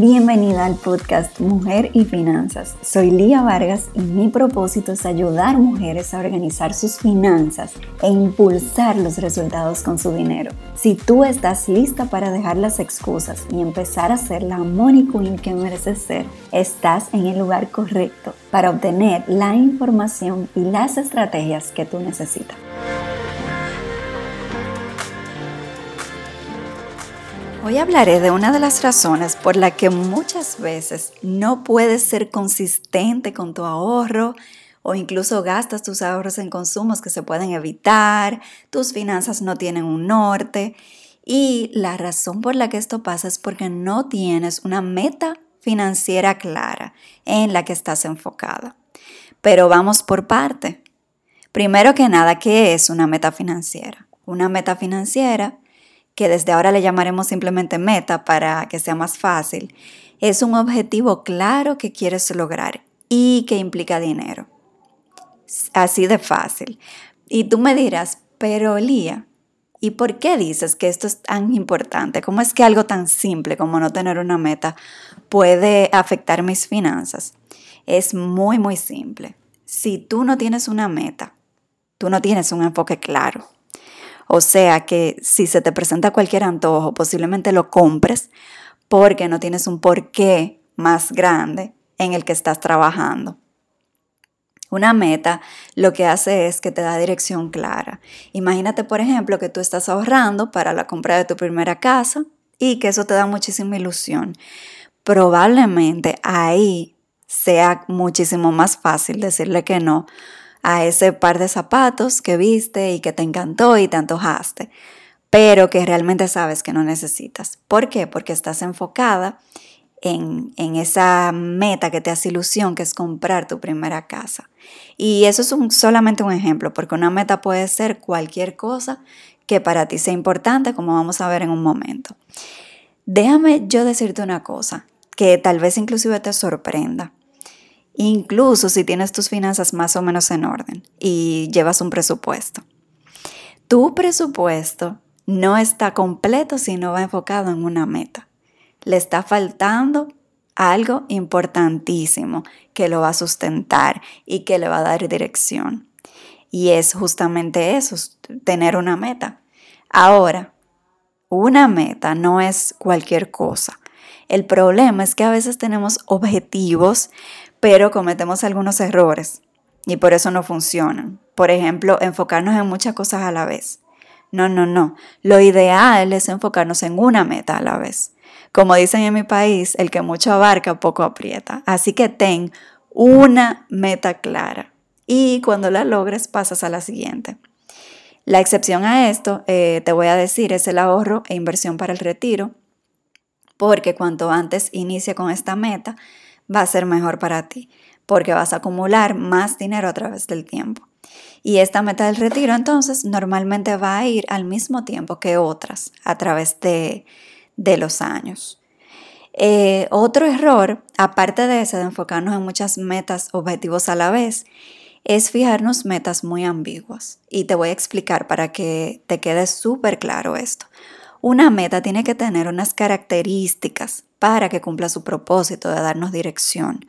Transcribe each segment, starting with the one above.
Bienvenida al podcast Mujer y Finanzas. Soy Lía Vargas y mi propósito es ayudar mujeres a organizar sus finanzas e impulsar los resultados con su dinero. Si tú estás lista para dejar las excusas y empezar a ser la money queen que mereces ser, estás en el lugar correcto para obtener la información y las estrategias que tú necesitas. Hoy hablaré de una de las razones por la que muchas veces no puedes ser consistente con tu ahorro o incluso gastas tus ahorros en consumos que se pueden evitar, tus finanzas no tienen un norte y la razón por la que esto pasa es porque no tienes una meta financiera clara en la que estás enfocada. Pero vamos por parte. Primero que nada, ¿qué es una meta financiera? Una meta financiera que desde ahora le llamaremos simplemente meta para que sea más fácil, es un objetivo claro que quieres lograr y que implica dinero. Así de fácil. Y tú me dirás, pero Lía, ¿y por qué dices que esto es tan importante? ¿Cómo es que algo tan simple como no tener una meta puede afectar mis finanzas? Es muy, muy simple. Si tú no tienes una meta, tú no tienes un enfoque claro. O sea que si se te presenta cualquier antojo, posiblemente lo compres porque no tienes un porqué más grande en el que estás trabajando. Una meta lo que hace es que te da dirección clara. Imagínate, por ejemplo, que tú estás ahorrando para la compra de tu primera casa y que eso te da muchísima ilusión. Probablemente ahí sea muchísimo más fácil decirle que no a ese par de zapatos que viste y que te encantó y te antojaste, pero que realmente sabes que no necesitas. ¿Por qué? Porque estás enfocada en, esa meta que te hace ilusión, que es comprar tu primera casa. Y eso es un, solamente un ejemplo, porque una meta puede ser cualquier cosa que para ti sea importante, como vamos a ver en un momento. Déjame yo decirte una cosa que tal vez inclusive te sorprenda incluso si tienes tus finanzas más o menos en orden y llevas un presupuesto. Tu presupuesto no está completo si no va enfocado en una meta. Le está faltando algo importantísimo que lo va a sustentar y que le va a dar dirección. Y es justamente eso, tener una meta. Ahora, una meta no es cualquier cosa. El problema es que a veces tenemos objetivos pero cometemos algunos errores y por eso no funcionan. Por ejemplo, enfocarnos en muchas cosas a la vez. No, no, no. Lo ideal es enfocarnos en una meta a la vez. Como dicen en mi país, el que mucho abarca, poco aprieta. Así que ten una meta clara y cuando la logres pasas a la siguiente. La excepción a esto, eh, te voy a decir, es el ahorro e inversión para el retiro, porque cuanto antes inicie con esta meta, va a ser mejor para ti, porque vas a acumular más dinero a través del tiempo. Y esta meta del retiro entonces normalmente va a ir al mismo tiempo que otras a través de, los años. Eh, otro error, aparte de ese de enfocarnos en muchas metas, objetivos a la vez, es fijarnos metas muy ambiguas. Y te voy a explicar para que te quede súper claro esto. Una meta tiene que tener unas características para que cumpla su propósito de darnos dirección.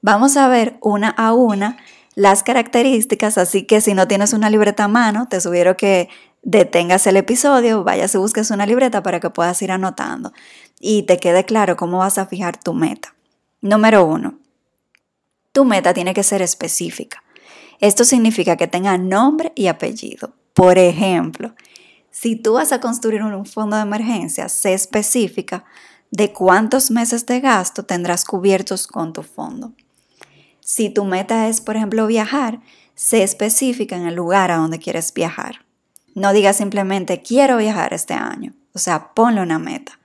Vamos a ver una a una las características, así que si no tienes una libreta a mano, te sugiero que detengas el episodio, vayas y busques una libreta para que puedas ir anotando y te quede claro cómo vas a fijar tu meta. Número uno, tu meta tiene que ser específica. Esto significa que tenga nombre y apellido. Por ejemplo, si tú vas a construir un fondo de emergencia, sé específica de cuántos meses de gasto tendrás cubiertos con tu fondo. Si tu meta es, por ejemplo, viajar, sé específica en el lugar a donde quieres viajar. No digas simplemente quiero viajar este año. O sea, ponle una meta.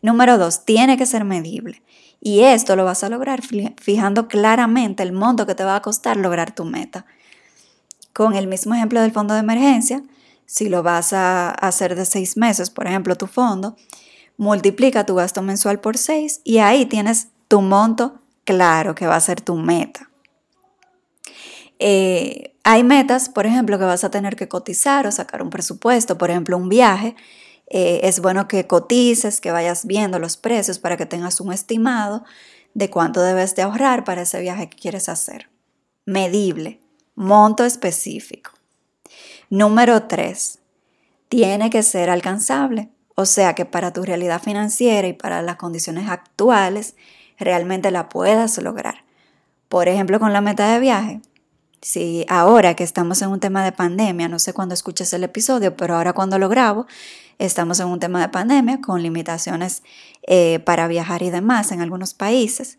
Número dos, tiene que ser medible. Y esto lo vas a lograr fijando claramente el monto que te va a costar lograr tu meta. Con el mismo ejemplo del fondo de emergencia, si lo vas a hacer de seis meses, por ejemplo, tu fondo, multiplica tu gasto mensual por seis y ahí tienes tu monto claro que va a ser tu meta. Eh, hay metas, por ejemplo, que vas a tener que cotizar o sacar un presupuesto, por ejemplo, un viaje. eh, es bueno que cotices, que vayas viendo los precios para que tengas un estimado de cuánto debes de ahorrar para ese viaje que quieres hacer. Medible, monto específico. Número 3. Tiene que ser alcanzable. O sea que para tu realidad financiera y para las condiciones actuales, realmente la puedas lograr. Por ejemplo, con la meta de viaje. Si ahora que estamos en un tema de pandemia, no sé cuándo escuches el episodio, pero ahora cuando lo grabo, estamos en un tema de pandemia con limitaciones eh, para viajar y demás en algunos países.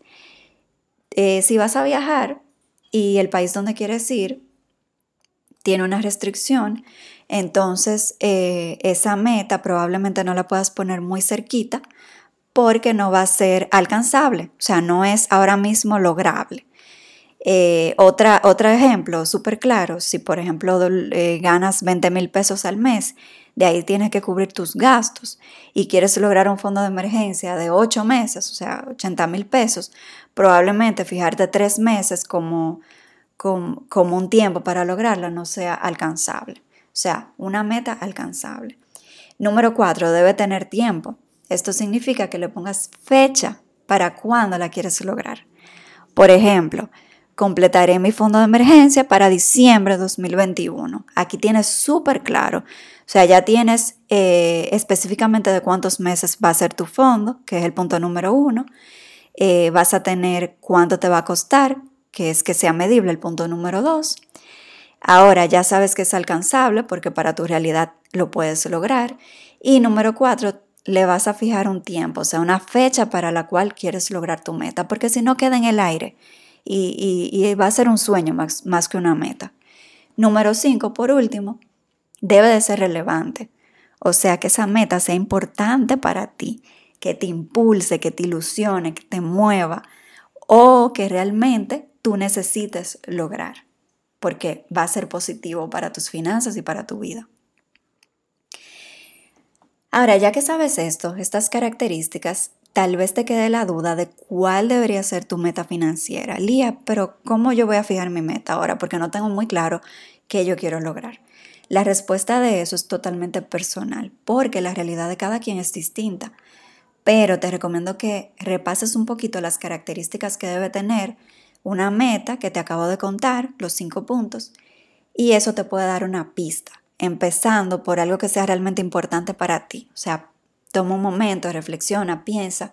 Eh, si vas a viajar y el país donde quieres ir tiene una restricción, entonces eh, esa meta probablemente no la puedas poner muy cerquita porque no va a ser alcanzable, o sea, no es ahora mismo lograble. otra, otro ejemplo súper claro, si por ejemplo ganas 20 mil pesos al mes de ahí tienes que cubrir tus gastos y quieres lograr un fondo de emergencia de 8 meses, o sea, 80 mil pesos, probablemente fijarte tres meses como, como, como un tiempo para lograrlo no sea alcanzable. O sea, una meta alcanzable. Número cuatro, debe tener tiempo. Esto significa que le pongas fecha para cuándo la quieres lograr. Por ejemplo, completaré mi fondo de emergencia para diciembre de 2021. Aquí tienes súper claro o sea, ya tienes eh, específicamente de cuántos meses va a ser tu fondo, que es el punto número uno. Eh, vas a tener cuánto te va a costar, que es que sea medible el punto número dos. Ahora ya sabes que es alcanzable porque para tu realidad lo puedes lograr. Y número cuatro, le vas a fijar un tiempo, o sea, una fecha para la cual quieres lograr tu meta, porque si no queda en el aire y, va a ser un sueño más, más que una meta. Número cinco, por último, debe de ser relevante. O sea, que esa meta sea importante para ti, que te impulse, que te ilusione, que te mueva o que realmente tú necesites lograr, porque va a ser positivo para tus finanzas y para tu vida. Ahora, ya que sabes esto, estas características, tal vez te quede la duda de cuál debería ser tu meta financiera. Lía, pero ¿cómo yo voy a fijar mi meta ahora? Porque no tengo muy claro qué yo quiero lograr. La respuesta de eso es totalmente personal, porque la realidad de cada quien es distinta. Pero te recomiendo que repases un poquito las características que debe tener una meta que te acabo de contar, los cinco puntos, y eso te puede dar una pista, empezando por algo que sea realmente importante para ti. O sea, toma un momento, reflexiona, piensa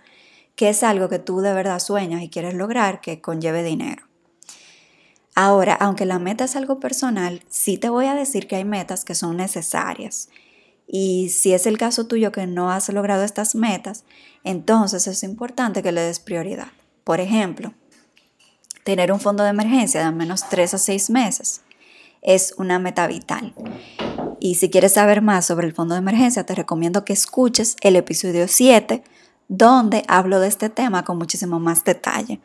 que es algo que tú de verdad sueñas y quieres lograr que conlleve dinero. Ahora, aunque la meta es algo personal, sí te voy a decir que hay metas que son necesarias. Y si es el caso tuyo que no has logrado estas metas, entonces es importante que le des prioridad. Por ejemplo, tener un fondo de emergencia de al menos 3 a 6 meses es una meta vital. Y si quieres saber más sobre el fondo de emergencia, te recomiendo que escuches el episodio 7, donde hablo de este tema con muchísimo más detalle.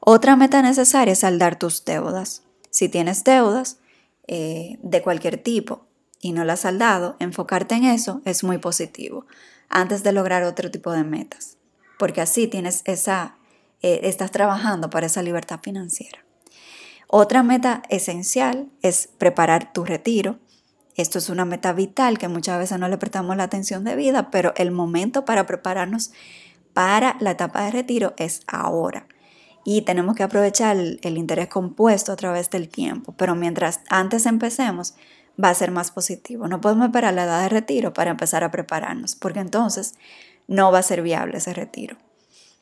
Otra meta necesaria es saldar tus deudas. Si tienes deudas eh, de cualquier tipo y no las has saldado, enfocarte en eso es muy positivo antes de lograr otro tipo de metas, porque así tienes esa, eh, estás trabajando para esa libertad financiera. Otra meta esencial es preparar tu retiro. Esto es una meta vital que muchas veces no le prestamos la atención debida, pero el momento para prepararnos para la etapa de retiro es ahora y tenemos que aprovechar el, interés compuesto a través del tiempo. Pero mientras antes empecemos, va a ser más positivo. No podemos esperar la edad de retiro para empezar a prepararnos, porque entonces no va a ser viable ese retiro.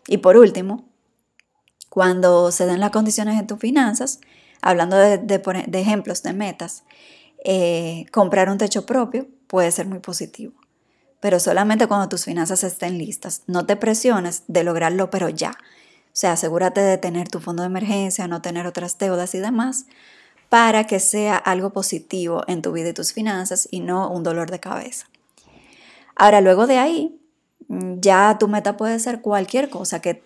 Y por último, cuando se den las condiciones en tus finanzas, hablando de, ejemplos de metas, eh, comprar un techo propio puede ser muy positivo, pero solamente cuando tus finanzas estén listas. No te presiones de lograrlo, pero ya. O sea, asegúrate de tener tu fondo de emergencia, no tener otras deudas y demás, para que sea algo positivo en tu vida y tus finanzas y no un dolor de cabeza. Ahora, luego de ahí, ya tu meta puede ser cualquier cosa, que,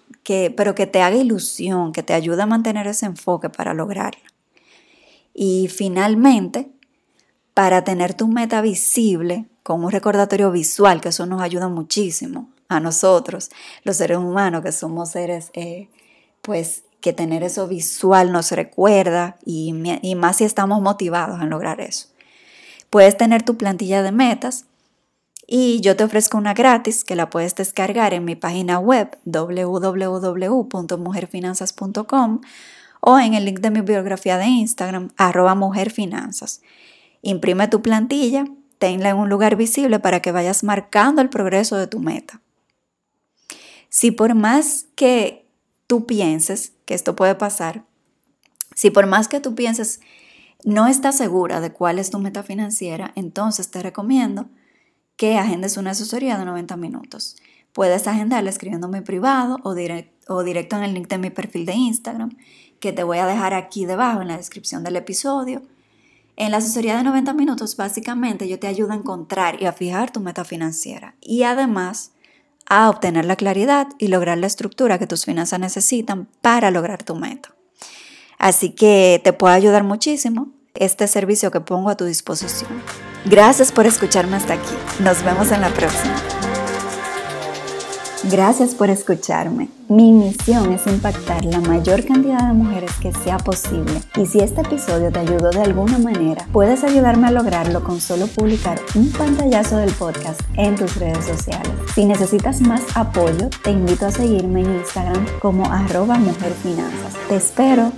pero que te haga ilusión, que te ayude a mantener ese enfoque para lograrla. Y finalmente, para tener tu meta visible, con un recordatorio visual, que eso nos ayuda muchísimo a nosotros, los seres humanos, que somos seres, eh, pues que tener eso visual nos recuerda y, y más si estamos motivados en lograr eso. Puedes tener tu plantilla de metas Y yo te ofrezco una gratis que la puedes descargar en mi página web www.mujerfinanzas.com o en el link de mi biografía de Instagram, arroba mujerfinanzas. Imprime tu plantilla, tenla en un lugar visible para que vayas marcando el progreso de tu meta. Si por más que tú pienses que esto puede pasar, si por más que tú pienses no estás segura de cuál es tu meta financiera, entonces te recomiendo que agendes una asesoría de 90 minutos. Puedes agendarla escribiéndome privado o, o directo en el link de mi perfil de Instagram, que te voy a dejar aquí debajo en la descripción del episodio. En la asesoría de 90 minutos, básicamente yo te ayudo a encontrar y a fijar tu meta financiera y además a obtener la claridad y lograr la estructura que tus finanzas necesitan para lograr tu meta. Así que te puede ayudar muchísimo este servicio que pongo a tu disposición. Gracias por escucharme hasta aquí. Nos vemos en la próxima. Gracias por escucharme. Mi misión es impactar la mayor cantidad de mujeres que sea posible. Y si este episodio te ayudó de alguna manera, puedes ayudarme a lograrlo con solo publicar un pantallazo del podcast en tus redes sociales. Si necesitas más apoyo, te invito a seguirme en Instagram como arroba mujerfinanzas. Te espero.